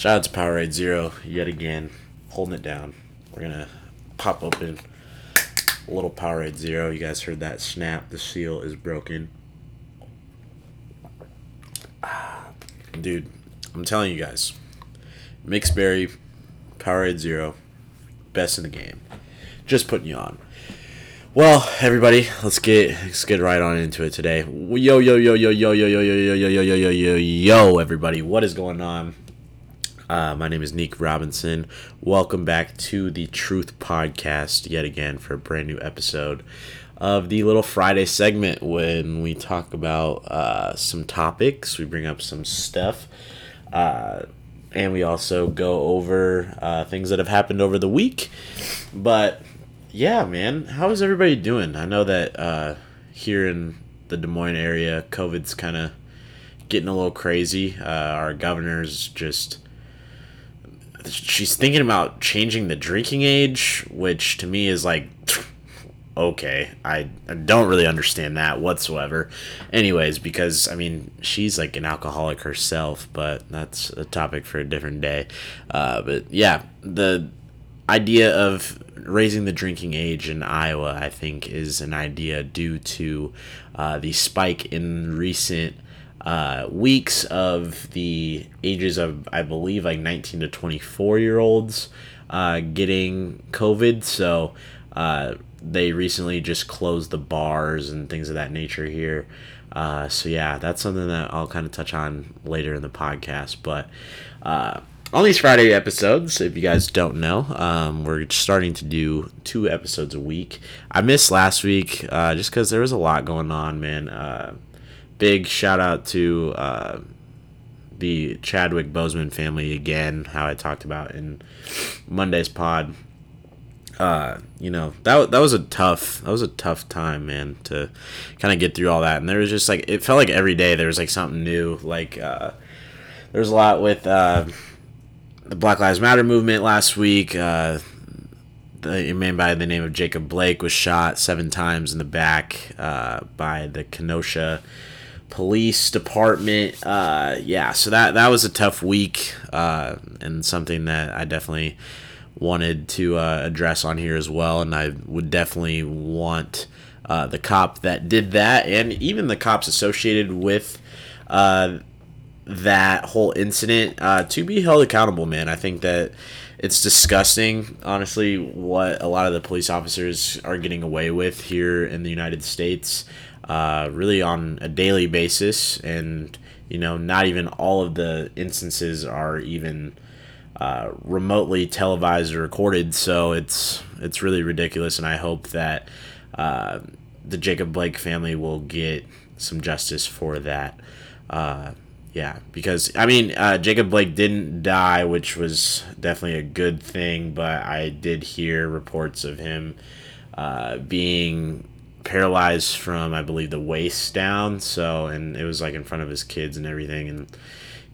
Shout out to Powerade Zero yet again, holding it down. We're gonna pop open a little Powerade Zero. You guys heard that snap. The seal is broken. Dude, I'm telling you guys, mixed berry, Powerade Zero, best in the game. Just putting you on. Well, everybody, let's get let's get right on into it today. Yo, yo, yo, yo, yo, yo, yo, yo, yo, yo, yo, yo, yo, yo, yo, yo, everybody, what is going on? Uh, my name is Nick Robinson. Welcome back to the Truth Podcast yet again for a brand new episode of the little Friday segment when we talk about uh, some topics, we bring up some stuff, uh, and we also go over uh, things that have happened over the week. But yeah, man, how is everybody doing? I know that uh, here in the Des Moines area, COVID's kind of getting a little crazy. Uh, our governor's just she's thinking about changing the drinking age, which to me is like, okay, I, I don't really understand that whatsoever. Anyways, because I mean, she's like an alcoholic herself, but that's a topic for a different day. Uh, but yeah, the idea of raising the drinking age in Iowa, I think, is an idea due to uh, the spike in recent uh, weeks of the ages of, I believe, like 19 to 24 year olds uh, getting COVID. So uh, they recently just closed the bars and things of that nature here. Uh, so yeah, that's something that I'll kind of touch on later in the podcast. But uh, on these Friday episodes, if you guys don't know, um, we're starting to do two episodes a week. I missed last week uh, just because there was a lot going on, man. Big shout out to uh, the Chadwick Boseman family again, how I talked about in Monday's pod. Uh, you know that that was a tough that was a tough time, man, to kind of get through all that. And there was just like it felt like every day there was like something new. Like uh, there was a lot with uh, the Black Lives Matter movement last week. Uh, the man by the name of Jacob Blake was shot seven times in the back uh, by the Kenosha police department. Uh, yeah, so that that was a tough week uh, and something that I definitely wanted to uh, address on here as well. And I would definitely want uh, the cop that did that, and even the cops associated with uh, that whole incident, uh, to be held accountable. Man, I think that. It's disgusting, honestly, what a lot of the police officers are getting away with here in the United States uh, really on a daily basis, and you know, not even all of the instances are even uh, remotely televised or recorded. So it's it's really ridiculous, and I hope that uh, the Jacob Blake family will get some justice for that. Uh, yeah, because I mean, uh, Jacob Blake didn't die, which was definitely a good thing. But I did hear reports of him uh, being paralyzed from I believe the waist down. So and it was like in front of his kids and everything. And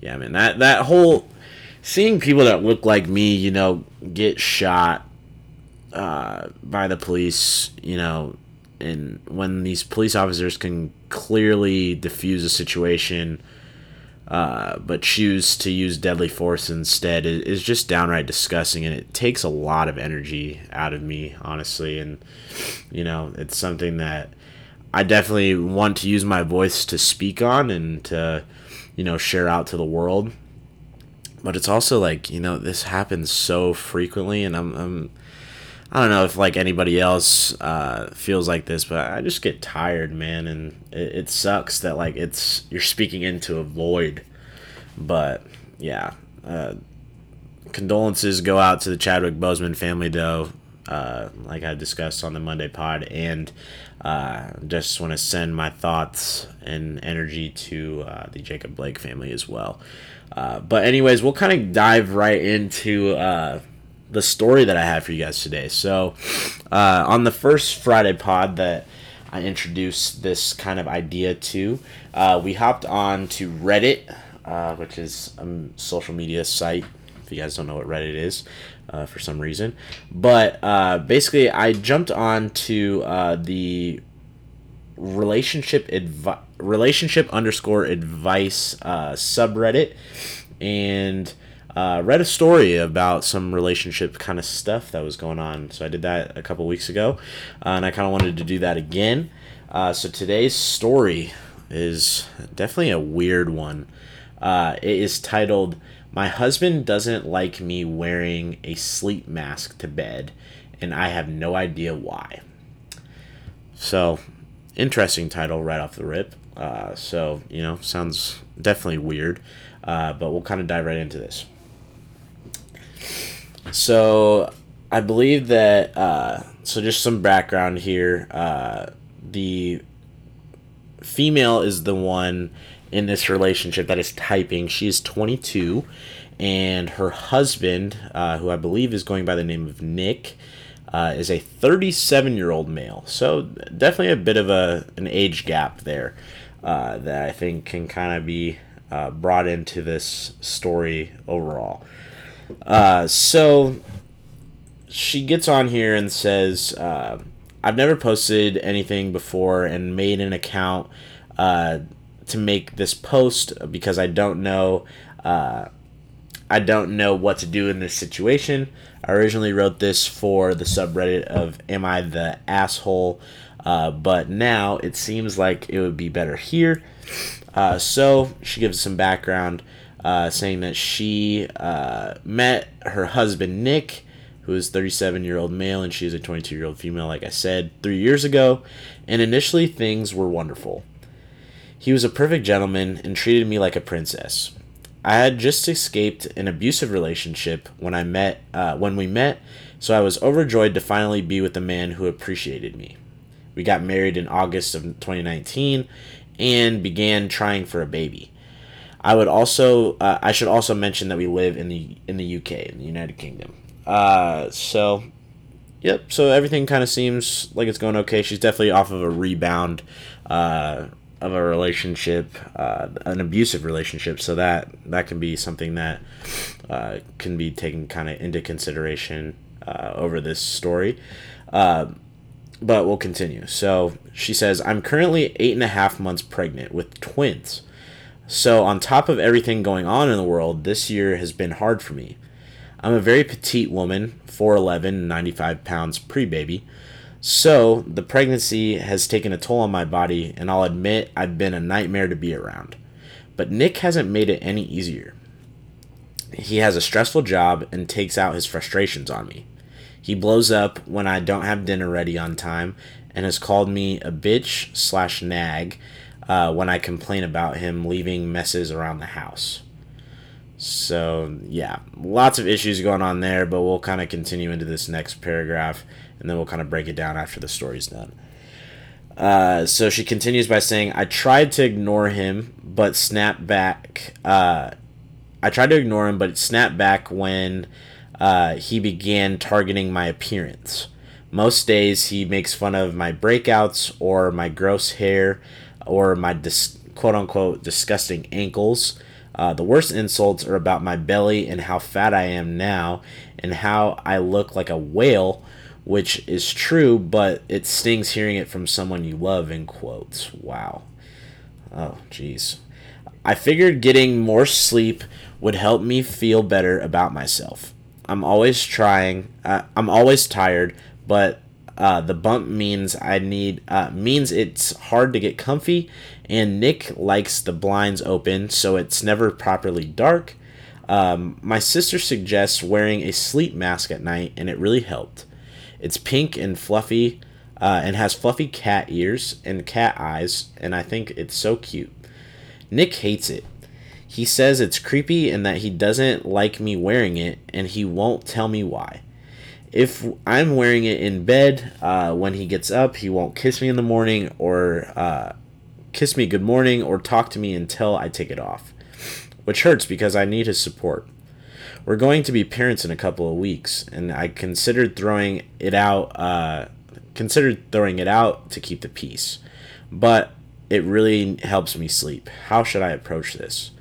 yeah, man, that that whole seeing people that look like me, you know, get shot uh, by the police, you know, and when these police officers can clearly defuse a situation uh, but choose to use deadly force instead is just downright disgusting and it takes a lot of energy out of me honestly and you know it's something that i definitely want to use my voice to speak on and to you know share out to the world. But it's also like you know this happens so frequently and i'm, I'm I don't know if like anybody else uh, feels like this, but I just get tired, man, and it, it sucks that like it's you're speaking into a void. But yeah, uh, condolences go out to the Chadwick Boseman family, though. Uh, like I discussed on the Monday pod, and uh, just want to send my thoughts and energy to uh, the Jacob Blake family as well. Uh, but anyways, we'll kind of dive right into uh, the story that I have for you guys today. So, uh, on the first Friday pod that I introduced this kind of idea to. Uh, we hopped on to Reddit, uh, which is a social media site. If you guys don't know what Reddit is, uh, for some reason, but uh, basically, I jumped on to uh, the relationship advi- relationship underscore advice subreddit and uh, read a story about some relationship kind of stuff that was going on. So I did that a couple weeks ago, uh, and I kind of wanted to do that again. Uh, so today's story is definitely a weird one. Uh, it is titled "My husband doesn't like me wearing a sleep mask to bed, and I have no idea why." So, interesting title right off the rip. Uh, so you know, sounds definitely weird, uh, but we'll kind of dive right into this. So I believe that uh, so just some background here. Uh, the female is the one in this relationship that is typing. She is 22, and her husband, uh, who I believe is going by the name of Nick, uh, is a 37 year old male. So definitely a bit of a an age gap there uh, that I think can kind of be uh, brought into this story overall. Uh, so she gets on here and says, uh, I've never posted anything before and made an account uh, to make this post because I don't know. Uh, I don't know what to do in this situation. I originally wrote this for the subreddit of Am I the Asshole? Uh, but now it seems like it would be better here. Uh, so she gives some background uh, saying that she uh, met her husband Nick, who is 37 year old male, and she is a 22 year old female, like I said, three years ago. And initially things were wonderful. He was a perfect gentleman and treated me like a princess. I had just escaped an abusive relationship when I met uh, when we met, so I was overjoyed to finally be with a man who appreciated me. We got married in August of 2019 and began trying for a baby. I would also uh, I should also mention that we live in the in the UK in the United Kingdom. Uh, so yep, so everything kind of seems like it's going okay. She's definitely off of a rebound uh, of a relationship, uh, an abusive relationship. So that that can be something that uh, can be taken kind of into consideration uh, over this story. But we'll continue. So she says, I'm currently eight and a half months pregnant with twins. So, on top of everything going on in the world, this year has been hard for me. I'm a very petite woman, 4'11, 95 pounds pre baby. So, the pregnancy has taken a toll on my body, and I'll admit I've been a nightmare to be around. But Nick hasn't made it any easier. He has a stressful job and takes out his frustrations on me. He blows up when I don't have dinner ready on time and has called me a bitch slash nag uh, when I complain about him leaving messes around the house. So, yeah, lots of issues going on there, but we'll kind of continue into this next paragraph and then we'll kind of break it down after the story's done. Uh, so she continues by saying, I tried to ignore him, but snapped back. Uh, I tried to ignore him, but snapped back when uh, he began targeting my appearance. Most days he makes fun of my breakouts or my gross hair or my dis- quote unquote disgusting ankles. Uh, the worst insults are about my belly and how fat I am now and how I look like a whale, which is true, but it stings hearing it from someone you love, in quotes. Wow. Oh, jeez. I figured getting more sleep would help me feel better about myself. I'm always trying. Uh, I'm always tired, but uh, the bump means I need uh, means it's hard to get comfy, and Nick likes the blinds open, so it's never properly dark. Um, my sister suggests wearing a sleep mask at night, and it really helped. It's pink and fluffy, uh, and has fluffy cat ears and cat eyes, and I think it's so cute. Nick hates it. He says it's creepy and that he doesn't like me wearing it, and he won't tell me why. If I'm wearing it in bed, uh, when he gets up, he won't kiss me in the morning or uh, kiss me good morning or talk to me until I take it off, which hurts because I need his support. We're going to be parents in a couple of weeks, and I considered throwing it out, uh, considered throwing it out to keep the peace, but it really helps me sleep. How should I approach this?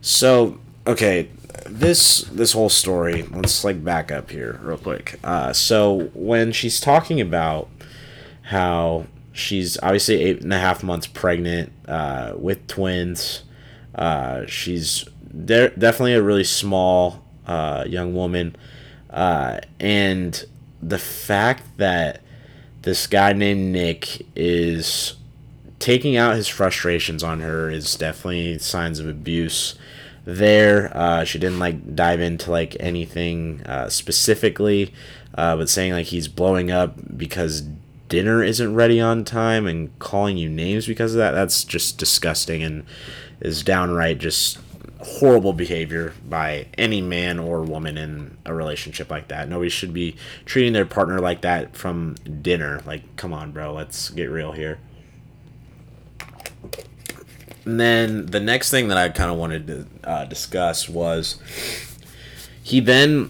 So, okay, this this whole story. Let's like back up here real quick. Uh, so when she's talking about how she's obviously eight and a half months pregnant uh, with twins, uh, she's de- definitely a really small uh, young woman, uh, and the fact that this guy named Nick is taking out his frustrations on her is definitely signs of abuse there. Uh, she didn't like dive into like anything uh, specifically, uh, but saying like he's blowing up because dinner isn't ready on time and calling you names because of that. That's just disgusting and is downright just horrible behavior by any man or woman in a relationship like that. Nobody should be treating their partner like that from dinner. Like, come on, bro, let's get real here. And then the next thing that I kind of wanted to uh, discuss was he then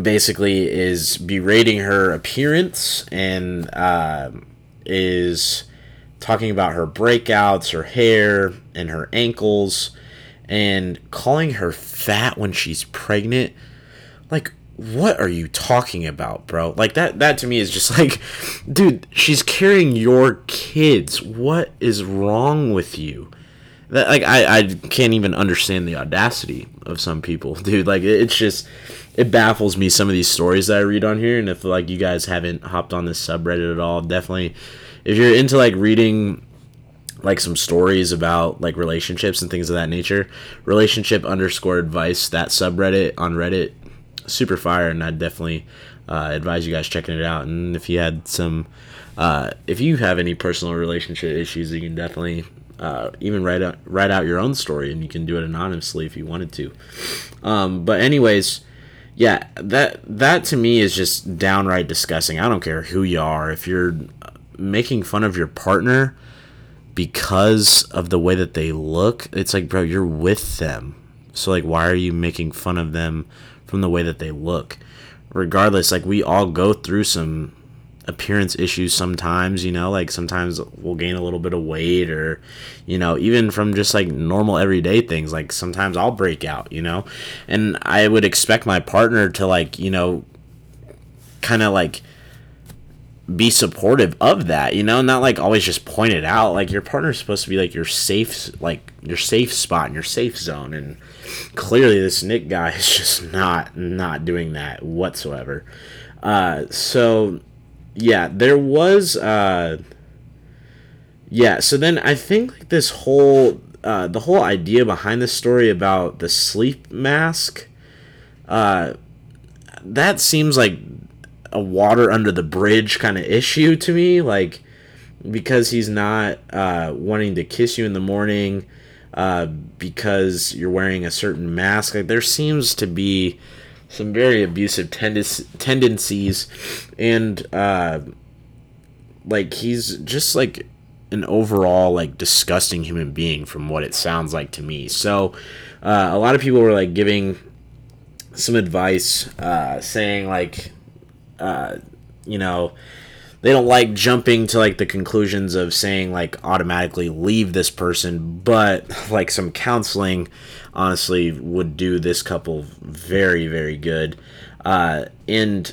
basically is berating her appearance and uh, is talking about her breakouts, her hair, and her ankles, and calling her fat when she's pregnant. Like, what are you talking about, bro? Like that that to me is just like, dude, she's carrying your kids. What is wrong with you? That like I, I can't even understand the audacity of some people, dude. Like it's just it baffles me some of these stories that I read on here, and if like you guys haven't hopped on this subreddit at all, definitely if you're into like reading like some stories about like relationships and things of that nature, relationship underscore advice that subreddit on Reddit, super fire, and I'd definitely uh, advise you guys checking it out. And if you had some, uh, if you have any personal relationship issues, you can definitely uh, even write out write out your own story, and you can do it anonymously if you wanted to. Um, but anyways, yeah, that that to me is just downright disgusting. I don't care who you are. If you're making fun of your partner because of the way that they look, it's like, bro, you're with them. So like, why are you making fun of them from the way that they look? Regardless, like we all go through some appearance issues sometimes, you know, like sometimes we'll gain a little bit of weight or, you know, even from just like normal everyday things, like sometimes I'll break out, you know, and I would expect my partner to like, you know, kind of like be supportive of that, you know, not like always just point it out. Like your partner's supposed to be like your safe, like your safe spot and your safe zone. And clearly this Nick guy is just not, not doing that whatsoever. Uh, so yeah, there was uh yeah, so then I think like this whole uh the whole idea behind this story about the sleep mask uh that seems like a water under the bridge kind of issue to me like because he's not uh wanting to kiss you in the morning uh because you're wearing a certain mask like there seems to be some very abusive tendencies, tendencies and uh, like he's just like an overall like disgusting human being from what it sounds like to me. So uh, a lot of people were like giving some advice, uh, saying like, uh, you know, they don't like jumping to like the conclusions of saying like automatically leave this person, but like some counseling honestly would do this couple very very good. Uh, and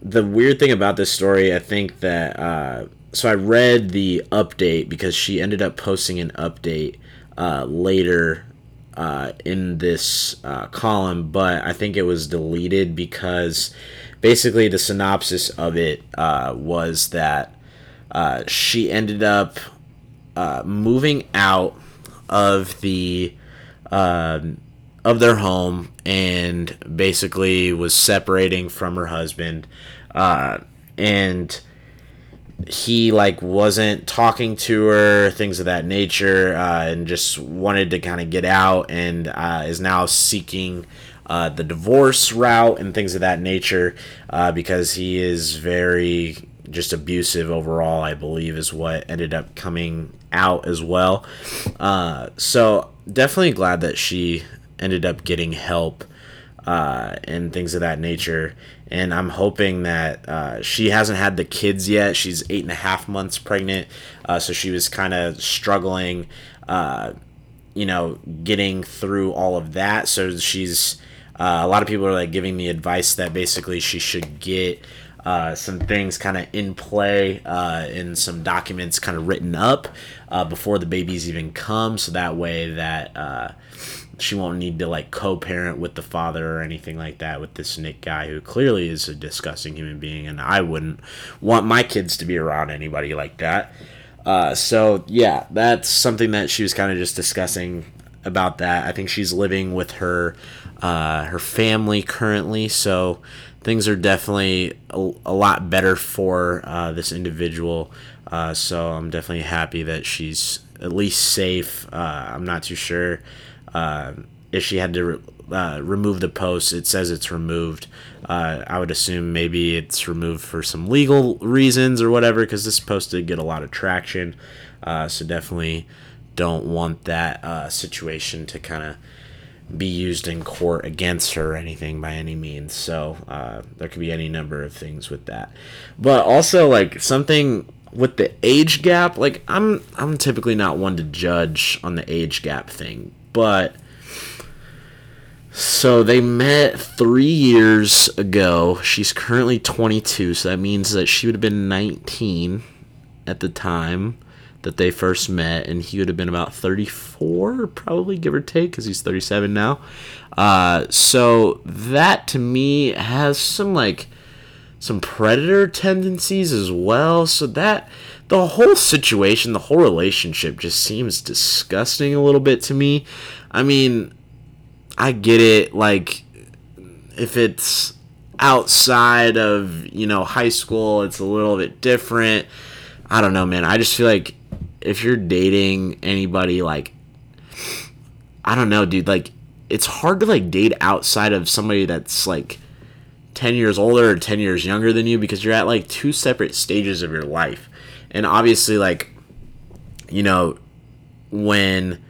the weird thing about this story, I think that uh, so I read the update because she ended up posting an update uh, later uh, in this uh, column, but I think it was deleted because basically the synopsis of it uh, was that uh, she ended up uh, moving out of the um, of their home and basically was separating from her husband. Uh, and he like wasn't talking to her things of that nature uh, and just wanted to kind of get out and uh, is now seeking uh, the divorce route and things of that nature uh, because he is very just abusive overall i believe is what ended up coming out as well. Uh, so definitely glad that she ended up getting help uh, and things of that nature and I'm hoping that uh, she hasn't had the kids yet. She's eight and a half months pregnant, uh, so she was kind of struggling, uh, you know, getting through all of that. So she's uh, a lot of people are like giving the advice that basically she should get uh, some things kind of in play uh, and some documents kind of written up uh, before the babies even come, so that way that uh, she won't need to like co-parent with the father or anything like that with this Nick guy who clearly is a disgusting human being, and I wouldn't want my kids to be around anybody like that. Uh, so yeah, that's something that she was kind of just discussing about that. I think she's living with her uh, her family currently, so things are definitely a, a lot better for uh, this individual. Uh, so I'm definitely happy that she's at least safe. Uh, I'm not too sure uh, if she had to re- uh, remove the post. It says it's removed. Uh, I would assume maybe it's removed for some legal reasons or whatever, because this post did get a lot of traction. so definitely don't want that situation to kind of be used in court against her or anything by any means. So uh, there could be any number of things with that. But also like something with the age gap. Like I'm I'm typically not one to judge on the age gap thing, but so they met three years ago. She's currently 22, so that means that she would have been 19 at the time that they first met, and he would have been about 34, probably give or take, because he's 37 now. Uh, so that to me has some like some predator tendencies as well. So that the whole situation, the whole relationship just seems disgusting a little bit to me. I mean, I get it, like if it's outside of you know high school, it's a little bit different. I don't know, man. I just feel like if you're dating anybody like I don't know, dude, like it's hard to like date outside of somebody that's like 10 years older or 10 years younger than you because you're at like two separate stages of your life. And obviously like you know when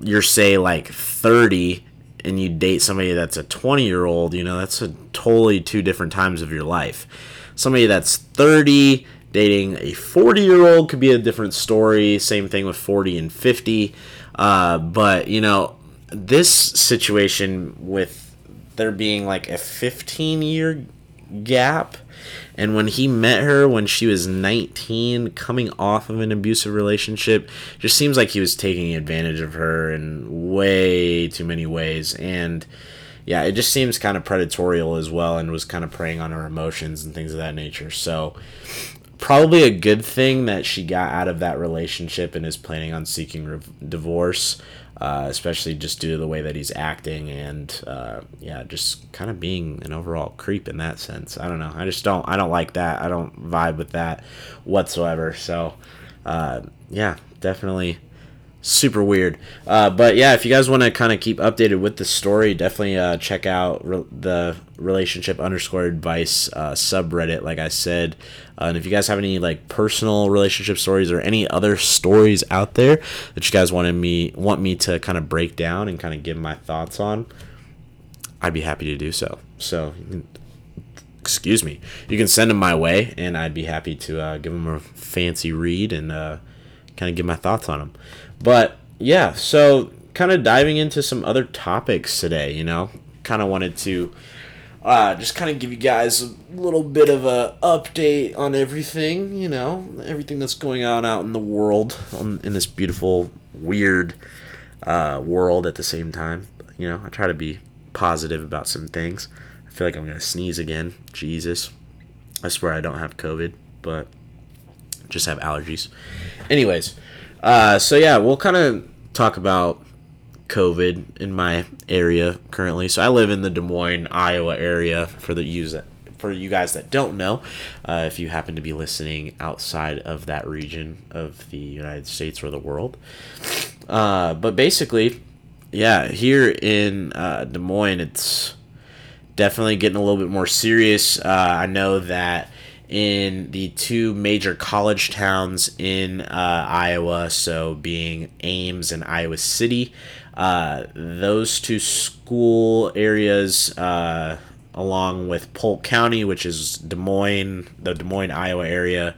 you're say like 30 and you date somebody that's a 20 year old, you know, that's a totally two different times of your life. Somebody that's 30 Dating a 40 year old could be a different story. Same thing with 40 and 50. Uh, but, you know, this situation with there being like a 15 year gap. And when he met her when she was 19, coming off of an abusive relationship, just seems like he was taking advantage of her in way too many ways. And yeah, it just seems kind of predatory as well and was kind of preying on her emotions and things of that nature. So, probably a good thing that she got out of that relationship and is planning on seeking re- divorce, uh, especially just due to the way that he's acting and uh, yeah, just kind of being an overall creep in that sense. I don't know. I just don't. I don't like that. I don't vibe with that whatsoever. So uh, yeah, definitely super weird. Uh, but yeah, if you guys want to kind of keep updated with the story, definitely uh, check out re- the relationship underscore advice uh, subreddit. Like I said, uh, and if you guys have any like personal relationship stories or any other stories out there that you guys wanted me want me to kind of break down and kind of give my thoughts on, I'd be happy to do so. So. Excuse me. You can send them my way, and I'd be happy to uh, give them a fancy read and uh, kind of give my thoughts on them. But yeah, so kind of diving into some other topics today, you know, kind of wanted to uh, just kind of give you guys a little bit of a update on everything, you know, everything that's going on out in the world, on, in this beautiful, weird uh, world at the same time. You know, I try to be positive about some things. I feel like I'm gonna sneeze again. Jesus, I swear I don't have COVID, but just have allergies. Anyways, uh, so yeah, we'll kind of talk about COVID in my area currently. So I live in the Des Moines, Iowa area. For the use for you guys that don't know, uh, if you happen to be listening outside of that region of the United States or the world, uh, but basically, yeah, here in uh, Des Moines, it's definitely getting a little bit more serious. Uh, I know that in the two major college towns in uh, Iowa, so being Ames and Iowa City. Uh, those two school areas, uh, along with Polk County, which is Des Moines, the Des Moines, Iowa area.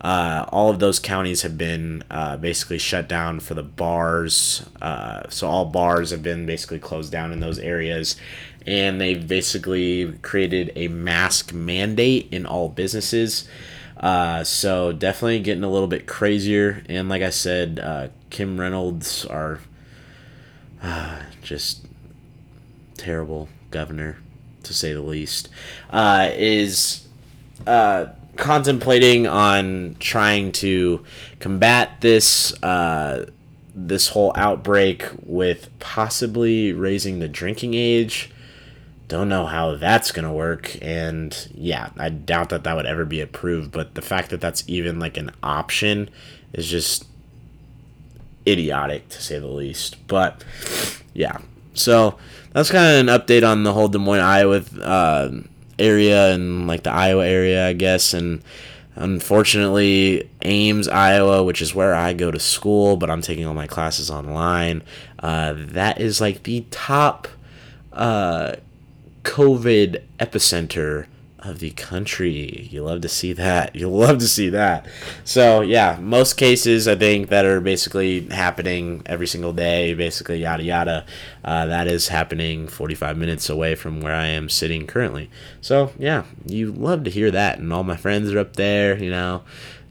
Uh, all of those counties have been uh, basically shut down for the bars. Uh, so all bars have been basically closed down in those areas. And they've basically created a mask mandate in all businesses. Uh, so definitely getting a little bit crazier. And like I said, uh, Kim Reynolds, our uh, just terrible governor, to say the least, uh, is uh, contemplating on trying to combat this uh, this whole outbreak with possibly raising the drinking age. Don't know how that's gonna work, and yeah, I doubt that that would ever be approved. But the fact that that's even like an option is just idiotic to say the least. But yeah, so that's kind of an update on the whole Des Moines, Iowa uh, area and like the Iowa area, I guess. And unfortunately, Ames, Iowa, which is where I go to school, but I'm taking all my classes online. Uh, that is like the top uh, COVID epicenter of the country. You love to see that. You love to see that. So yeah, most cases I think that are basically happening every single day, basically yada yada. Uh, that is happening 45 minutes away from where I am sitting currently. So yeah, you love to hear that, and all my friends are up there. You know,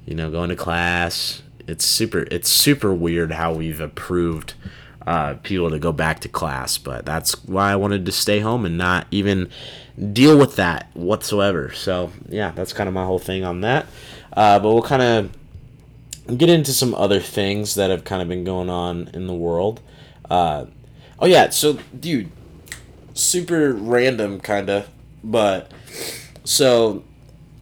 you know, going to class. It's super. It's super weird how we've approved. Uh, people to go back to class, but that's why I wanted to stay home and not even deal with that whatsoever. So yeah, that's kind of my whole thing on that. Uh, but we'll kind of get into some other things that have kind of been going on in the world. Uh, oh yeah, so dude, super random kind of, but so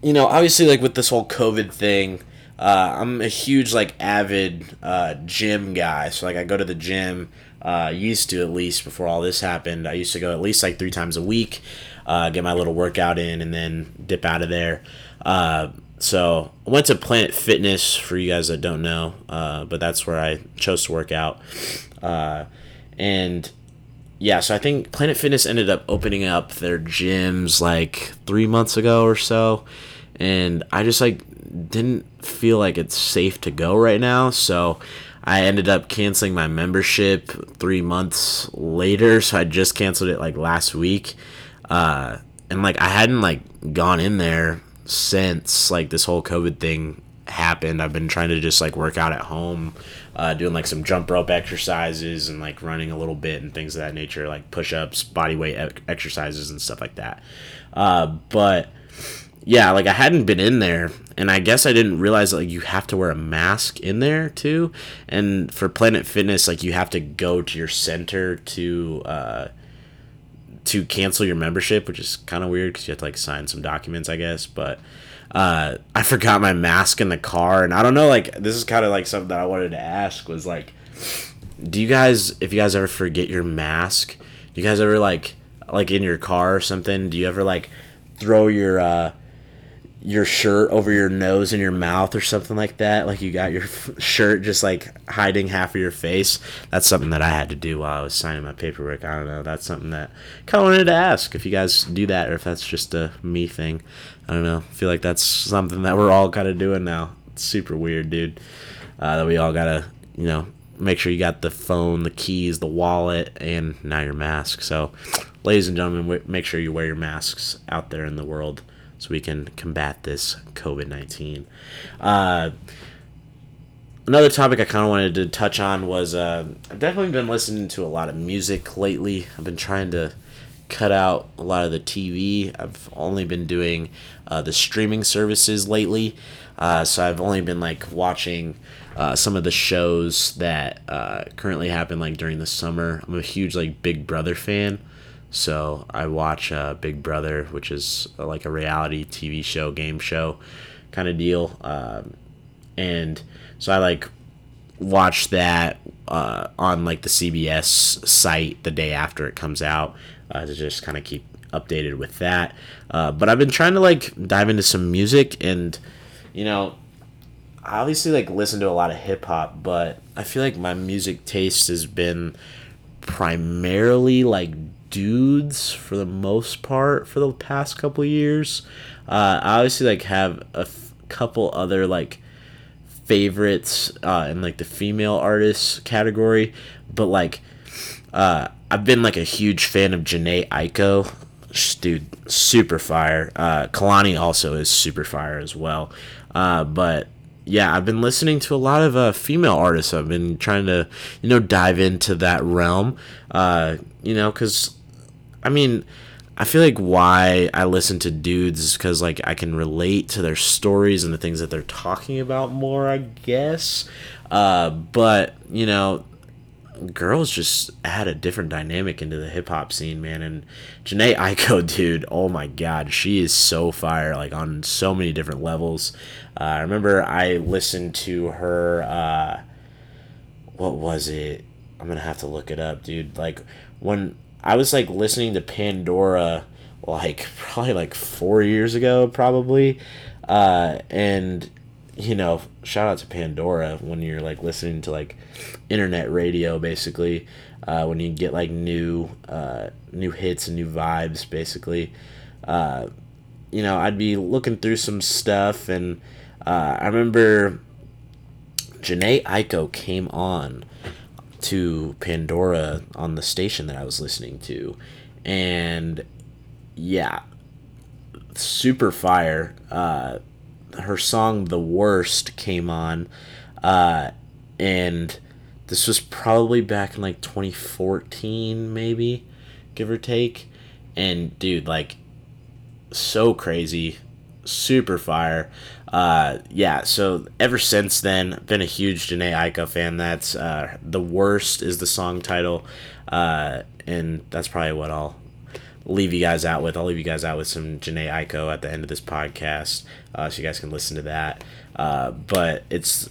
you know, obviously like with this whole COVID thing. Uh, I'm a huge like avid uh, gym guy, so like I go to the gym. Uh, used to at least before all this happened. I used to go at least like three times a week uh, get my little workout in, and then dip out of there. Uh, so I went to Planet Fitness for you guys that don't know, uh, but that's where I chose to work out. Uh, and yeah, so I think Planet Fitness ended up opening up their gyms like three months ago or so, and I just like didn't feel like it's safe to go right now, so. I ended up canceling my membership three months later, so I just canceled it like last week. Uh, and like I hadn't like gone in there since like this whole COVID thing happened. I've been trying to just like work out at home, uh, doing like some jump rope exercises and like running a little bit and things of that nature, like push ups, body weight exercises, and stuff like that. Uh, but yeah, like I hadn't been in there, and I guess I didn't realize like you have to wear a mask in there too. And for Planet Fitness, like you have to go to your center to. Uh, to cancel your membership, which is kind of weird because you have to like sign some documents, I guess. But uh, I forgot my mask in the car, and I don't know. Like this is kind of like something that I wanted to ask was like, do you guys, if you guys ever forget your mask, do you guys ever like like in your car or something? Do you ever like throw your uh, your shirt over your nose and your mouth or something like that like you got your shirt just like hiding half of your face that's something that i had to do while i was signing my paperwork. I don't know that's something that kind of wanted to ask if you guys do that or if that's just a me thing. I don't know I feel like that's something that we're all kind of doing now. It's super weird dude uh, that we all gotta you know make sure you got the phone the keys the wallet and now your mask. So ladies and gentlemen make sure you wear your masks out there in the world so we can combat this COVID 19. Uh, another topic I kind of wanted to touch on was uh, I've definitely been listening to a lot of music lately. I've been trying to cut out a lot of the TV. I've only been doing uh, the streaming services lately. Uh, so I've only been like watching uh, some of the shows that uh, currently happen like during the summer. I'm a huge like Big Brother fan. So I watch uh, Big Brother, which is uh, like a reality TV show, game show kind of deal. Um, and so I like watch that uh, on like the CBS site the day after it comes out uh, to just kind of keep updated with that. Uh, but I've been trying to like dive into some music and, you know, I obviously like listen to a lot of hip hop, but I feel like my music taste has been primarily like dudes for the most part for the past couple years. Uh, I obviously like have a f- couple other like favorites uh, in like the female artists category, but like uh, I've been like a huge fan of Jhené Aiko. Dude, super fire. Uh, Kehlani also is super fire as well. Uh, but yeah, I've been listening to a lot of uh, female artists. I've been trying to, you know, dive into that realm. Uh, you know, because, I mean, I feel like why I listen to dudes is because like I can relate to their stories and the things that they're talking about more. I guess, uh, but you know, girls just add a different dynamic into the hip hop scene, man. And Jhené Aiko, dude, oh my god, she is so fire, like on so many different levels. Uh, I remember I listened to her. Uh, what was it? I'm gonna have to look it up, dude. Like when I was like listening to Pandora, like probably like four years ago, probably, uh, and you know, shout out to Pandora when you're like listening to like internet radio, basically. Uh, when you get like new uh, new hits and new vibes, basically. Uh, you know, I'd be looking through some stuff, and uh, I remember Jhené Aiko came on to Pandora on the station that I was listening to, and yeah, super fire. Uh, her song "The Worst" came on, uh, and this was probably back in like 2014, maybe, give or take. And dude, like, so crazy, super fire. Uh, yeah, so ever since then, been a huge Jhené Aiko fan. That's uh, the worst is the song title, uh, and that's probably what I'll leave you guys out with. I'll leave you guys out with some Jhené Aiko at the end of this podcast, uh, so you guys can listen to that. Uh, but it's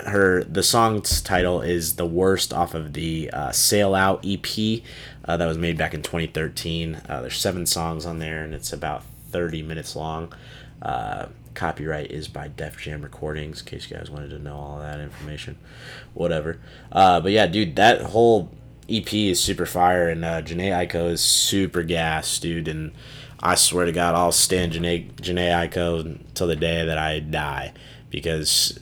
her. The song's title is "The Worst" off of the uh, "Sail Out" EP uh, that was made back in 2013. Uh, there's seven songs on there, and it's about 30 minutes long. Uh, copyright is by Def Jam Recordings, in case you guys wanted to know all that information. Whatever. but yeah, dude, that whole EP is super fire, and uh, Jhené Aiko is super gas, dude. And I swear to God, I'll stand Jhené, Jhené Aiko until the day that I die because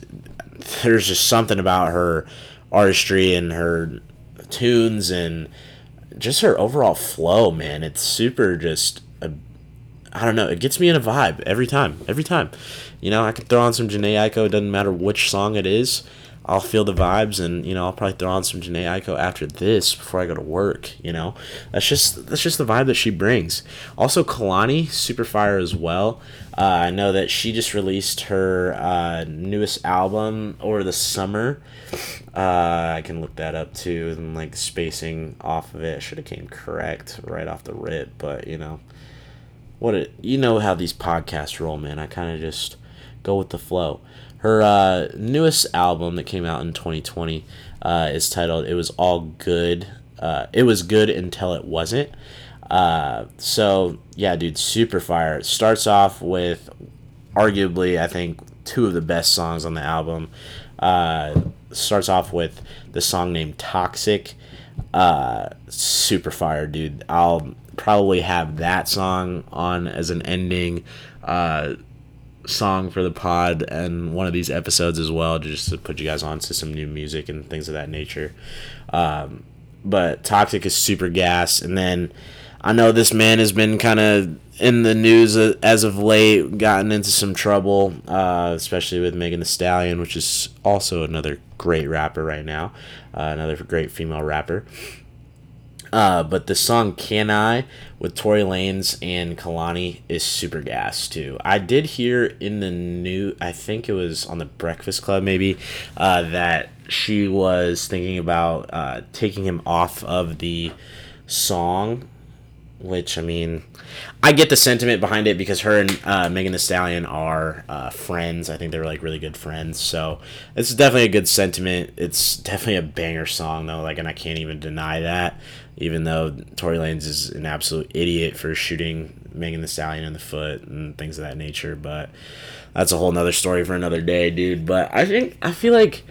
there's just something about her artistry and her tunes and just her overall flow, man. It's super just. I don't know. It gets me in a vibe every time. Every time. You know, I can throw on some Aiko. It doesn't matter which song it is. I'll feel the vibes, and you know I'll probably throw on some Aiko after this before I go to work. You know, that's just that's just the vibe that she brings. Also, Kehlani, super fire as well. Uh, I know that she just released her uh, newest album over the summer. Uh, I can look that up too, and like spacing off of it should have came correct right off the rip, but you know, what it you know how these podcasts roll, man. I kind of just go with the flow. Her uh, newest album that came out in 2020 uh, is titled "It Was All Good." Uh, it was good until it wasn't. Uh, so yeah, dude, super fire. It starts off with arguably, I think, two of the best songs on the album. Uh, starts off with the song named "Toxic." Uh, super fire, dude. I'll probably have that song on as an ending song for the pod and one of these episodes as well, just to put you guys on to some new music and things of that nature. Um, but Toxic is super gas. And then I know this man has been kind of in the news as of late, gotten into some trouble, uh, especially with Megan Thee Stallion, which is also another great rapper right now, uh, another great female rapper. Uh, but the song "Can I" with Tory Lanez and Kehlani is super gas too. I did hear in the new, I think it was on the Breakfast Club maybe, uh, that she was thinking about uh, taking him off of the song which I mean, I get the sentiment behind it because her and uh, Megan Thee Stallion are uh, friends. I think they're like really good friends. So it's definitely a good sentiment. It's definitely a banger song though. Like, and I can't even deny that. Even though Tory Lanez is an absolute idiot for shooting Megan Thee Stallion in the foot and things of that nature, but that's a whole nother story for another day, dude. But I think I feel like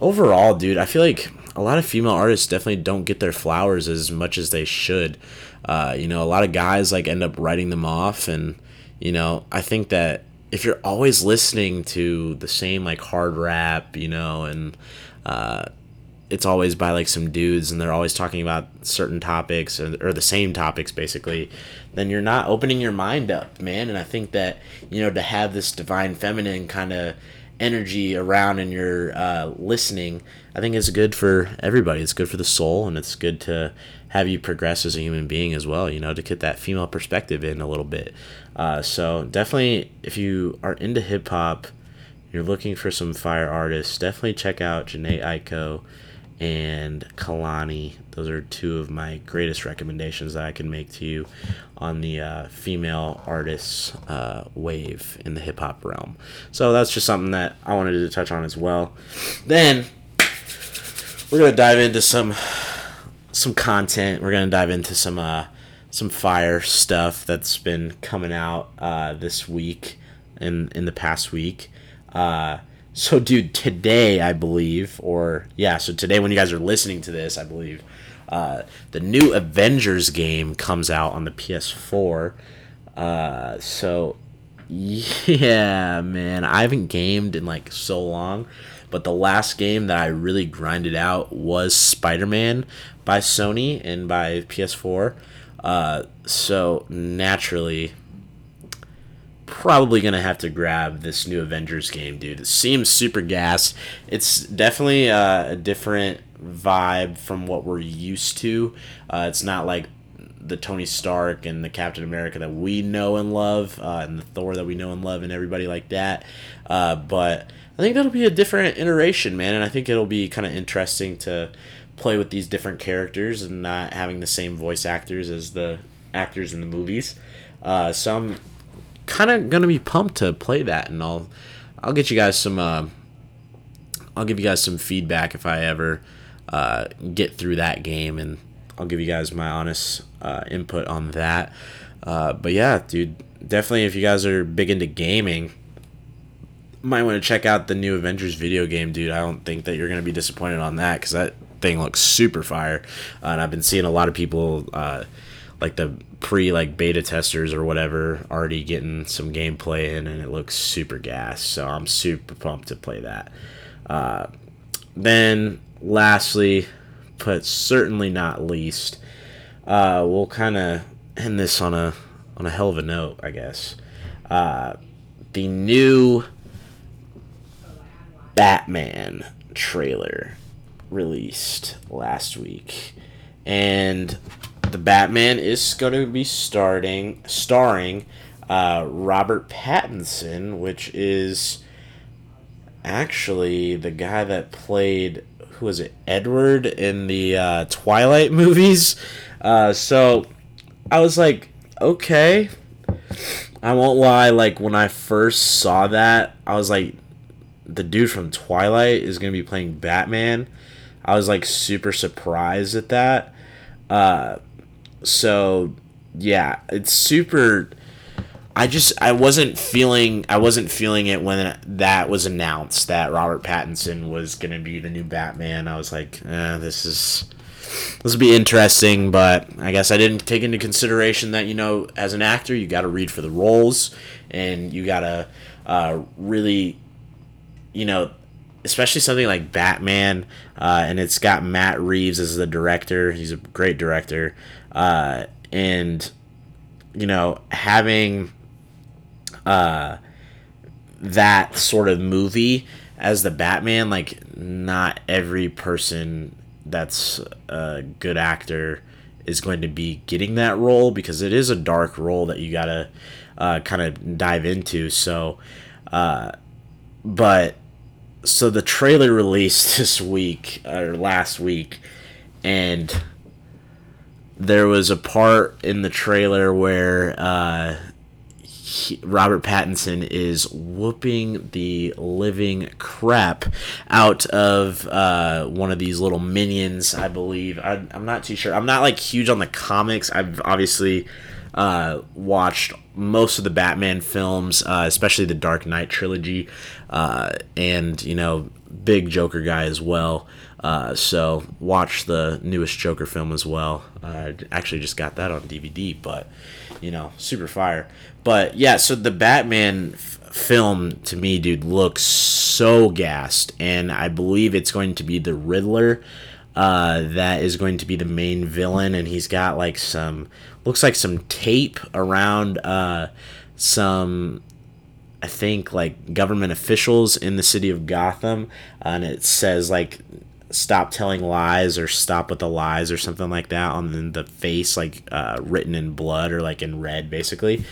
overall, dude, I feel like a lot of female artists definitely don't get their flowers as much as they should. Uh, you know, a lot of guys like end up writing them off, and you know, I think that if you're always listening to the same like hard rap, you know, and uh, it's always by like some dudes and they're always talking about certain topics or, or, the same topics basically then you're not opening your mind up man. And i think that you know to have this divine feminine kind of energy around and you're uh, listening i think it's good for everybody. It's good for the soul and it's good to have you progress as a human being as well you know to get that female perspective in a little bit. Uh, so definitely if you are into hip-hop you're looking for some fire artists definitely check out Jhené Aiko and Kehlani. Those are two of my greatest recommendations that I can make to you on the uh, female artists uh, wave in the hip hop realm. So that's just something that I wanted to touch on as well. Then we're gonna dive into some some content. We're gonna dive into some uh, some fire stuff that's been coming out uh, this week and in the past week. Uh, so, dude, today I believe, or yeah, so today when you guys are listening to this, I believe, uh, the new Avengers game comes out on the PS4. Uh, so, yeah, man, I haven't gamed in like so long, but the last game that I really grinded out was Spider Man by Sony and by PS4. Uh, so naturally, probably gonna have to grab this new Avengers game, dude. It seems super gassed. It's definitely uh, a different vibe from what we're used to. Uh, it's not like the Tony Stark and the Captain America that we know and love, uh, and the Thor that we know and love, and everybody like that. Uh, but I think that'll be a different iteration, man, and I think it'll be kind of interesting to play with these different characters and not having the same voice actors as the actors in the movies. Uh, so I'm kind of gonna be pumped to play that, and I'll I'll get you guys some. Uh, I'll give you guys some feedback if I ever uh, get through that game, and I'll give you guys my honest uh, input on that. Uh, but yeah, dude, definitely if you guys are big into gaming, might want to check out the new Avengers video game, dude. I don't think that you're gonna be disappointed on that because that thing looks super fire, uh, and I've been seeing a lot of people uh, like the pre like beta testers or whatever already getting some gameplay in and it looks super gas so i'm super pumped to play that. Uh, then lastly but certainly not least uh, we'll kind of end this on a on a hell of a note i guess. Uh, the new batman trailer released last week and the Batman is going to be starting starring uh, Robert Pattinson, which is actually the guy that played who was it Edward in the uh, Twilight movies. Uh, so I was like, okay. I won't lie. Like when I first saw that, I was like, the dude from Twilight is gonna be playing Batman. I was like super surprised at that. Uh, so yeah, it's super. I just I wasn't feeling I wasn't feeling it when that was announced that Robert Pattinson was gonna be the new Batman. I was like, eh, this is this will be interesting, but I guess I didn't take into consideration that you know as an actor you got to read for the roles and you got to uh, really you know especially something like Batman, uh, and it's got Matt Reeves as the director. He's a great director, uh, and you know having uh, that sort of movie as the Batman, like not every person that's a good actor is going to be getting that role because it is a dark role that you gotta uh, kind of dive into. So, uh, but so the trailer released this week or last week, and there was a part in the trailer where uh, he, Robert Pattinson is whooping the living crap out of uh, one of these little minions. I believe I, I'm not too sure. I'm not like huge on the comics. I've obviously uh, watched most of the Batman films, uh, especially the Dark Knight trilogy, uh, and you know, big Joker guy as well. Uh, so watch the newest Joker film as well. I actually just got that on DVD, but you know, super fire. But yeah, so the Batman f- film to me, dude, looks so gassed, and I believe it's going to be the Riddler. Uh, that is going to be the main villain, and he's got like some looks like some tape around uh, some I think like government officials in the city of Gotham, and it says like stop telling lies or stop with the lies or something like that on the, face, like uh, written in blood or like in red, basically.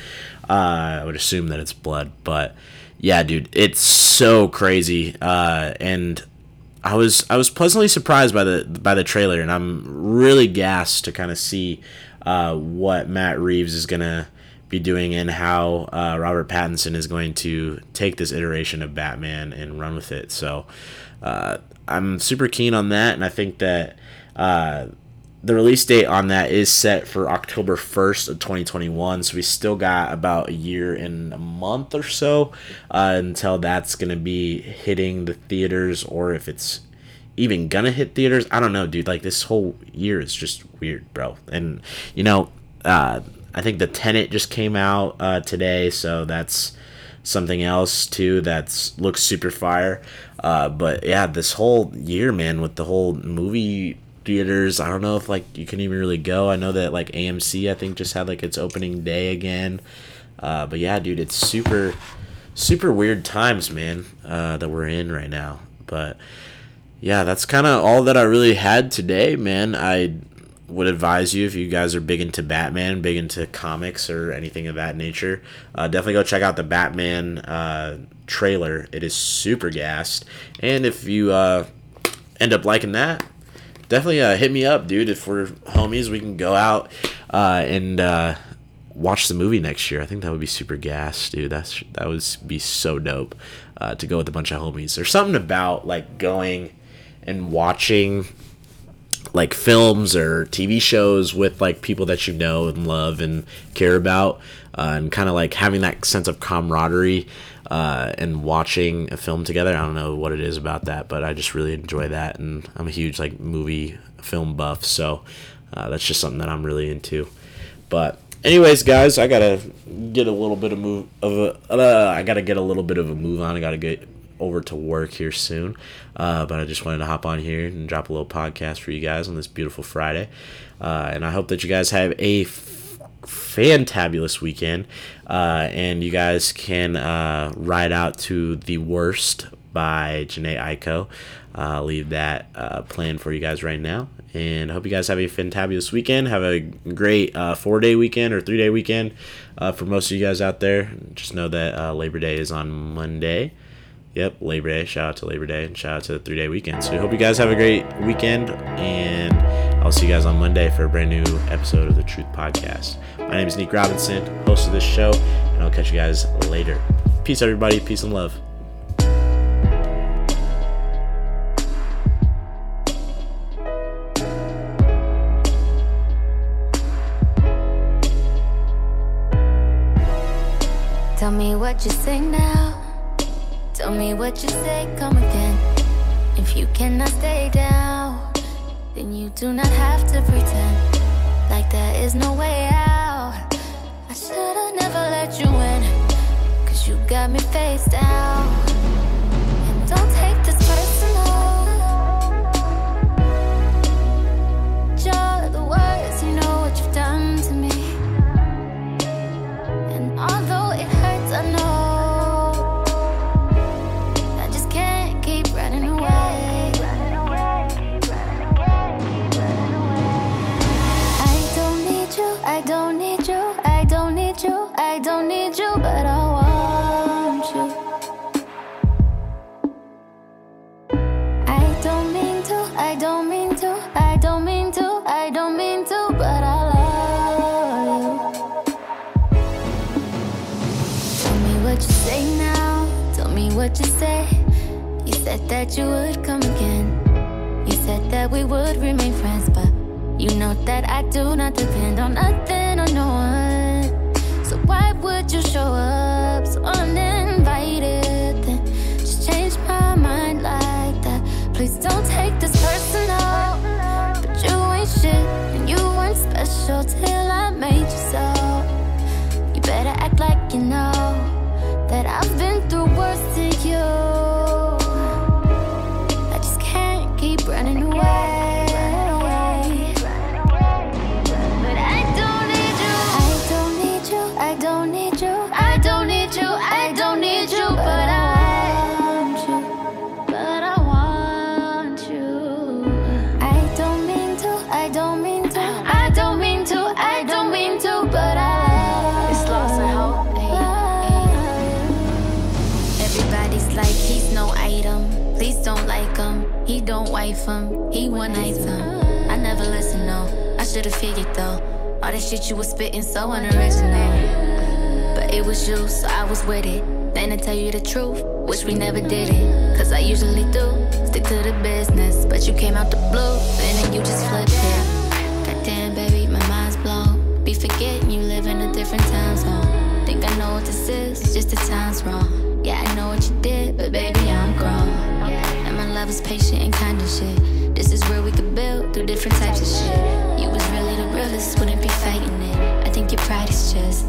Uh, I would assume that it's blood, but yeah, dude, it's so crazy. Uh, and I was I was pleasantly surprised by the by the trailer, and I'm really gassed to kind of see uh, what Matt Reeves is gonna be doing and how uh, Robert Pattinson is going to take this iteration of Batman and run with it. So uh, I'm super keen on that, and I think that uh, the release date on that is set for October 1st of 2021. So we still got about a year and a month or so uh, until that's going to be hitting the theaters, or if it's even gonna hit theaters. I don't know, dude. Like this whole year is just weird, bro. And you know, uh, I think the Tenet just came out uh, today, so that's something else too that's looks super fire. Uh, but yeah, this whole year, man, with the whole movie theaters, I don't know if like you can even really go. I know that like AMC, I think just had like its opening day again. Uh, but yeah, dude, it's super, super weird times, man, uh, that we're in right now. But yeah, that's kind of all that I really had today, man. I would advise you if you guys are big into Batman, big into comics or anything of that nature, uh, definitely go check out the Batman uh, trailer. It is super gassed, and if you uh, end up liking that, definitely uh, hit me up, dude. If we're homies, we can go out uh, and uh, watch the movie next year. I think that would be super gas, dude. That's that would be so dope to go with a bunch of homies. There's something about like going and watching like films or TV shows with like people that you know and love and care about, uh, and kind of like having that sense of camaraderie uh, and watching a film together. I don't know what it is about that, but I just really enjoy that, and I'm a huge like movie film buff, so uh, that's just something that I'm really into. But anyways, guys, I gotta get a little bit of move of a, uh, I gotta get a little bit of a move on. I gotta get over to work here soon. Uh, but I just wanted to hop on here and drop a little podcast for you guys on this beautiful Friday. Uh, and I hope that you guys have a f- fantabulous weekend. Uh, and you guys can uh, ride out to The Worst by Jhené Aiko. I'll leave that uh, plan for you guys right now. And I hope you guys have a fantabulous weekend. Have a great uh, four day weekend or three day weekend for most of you guys out there. Just know that Labor Day is on Monday yep, Labor Day. Shout out to Labor Day and shout out to the three day weekend. So I hope you guys have a great weekend and I'll see you guys on Monday for a brand new episode of the Truth Podcast. My name is Nick Robinson, host of this show, and I'll catch you guys later. Peace, everybody. Peace and love. Tell me what you say now. Tell me what you say, come again. If you cannot stay down, then you do not have to pretend like there is no way out. I should've never let you in, cause you got me face down. That you would come again. You said that we would remain friends, but you know that I do not depend on nothing or no one. So why would you show up should've figured though. All that shit you was spitting so unoriginal. But it was you, so I was with it. Then to tell you the truth, wish we never did it. Cause I usually do. Stick to the business. But you came out the blue, and then you just flipped it. Goddamn, baby, my mind's blown. Be forgetting you live in a different time zone. Think I know what this is, it's just the time's wrong. Yeah, I know what you did, but baby, I'm grown. And my love is patient and kind of shit. This is where we could build through different types of shit. You was really the realest, wouldn't be fighting it. I think your pride is just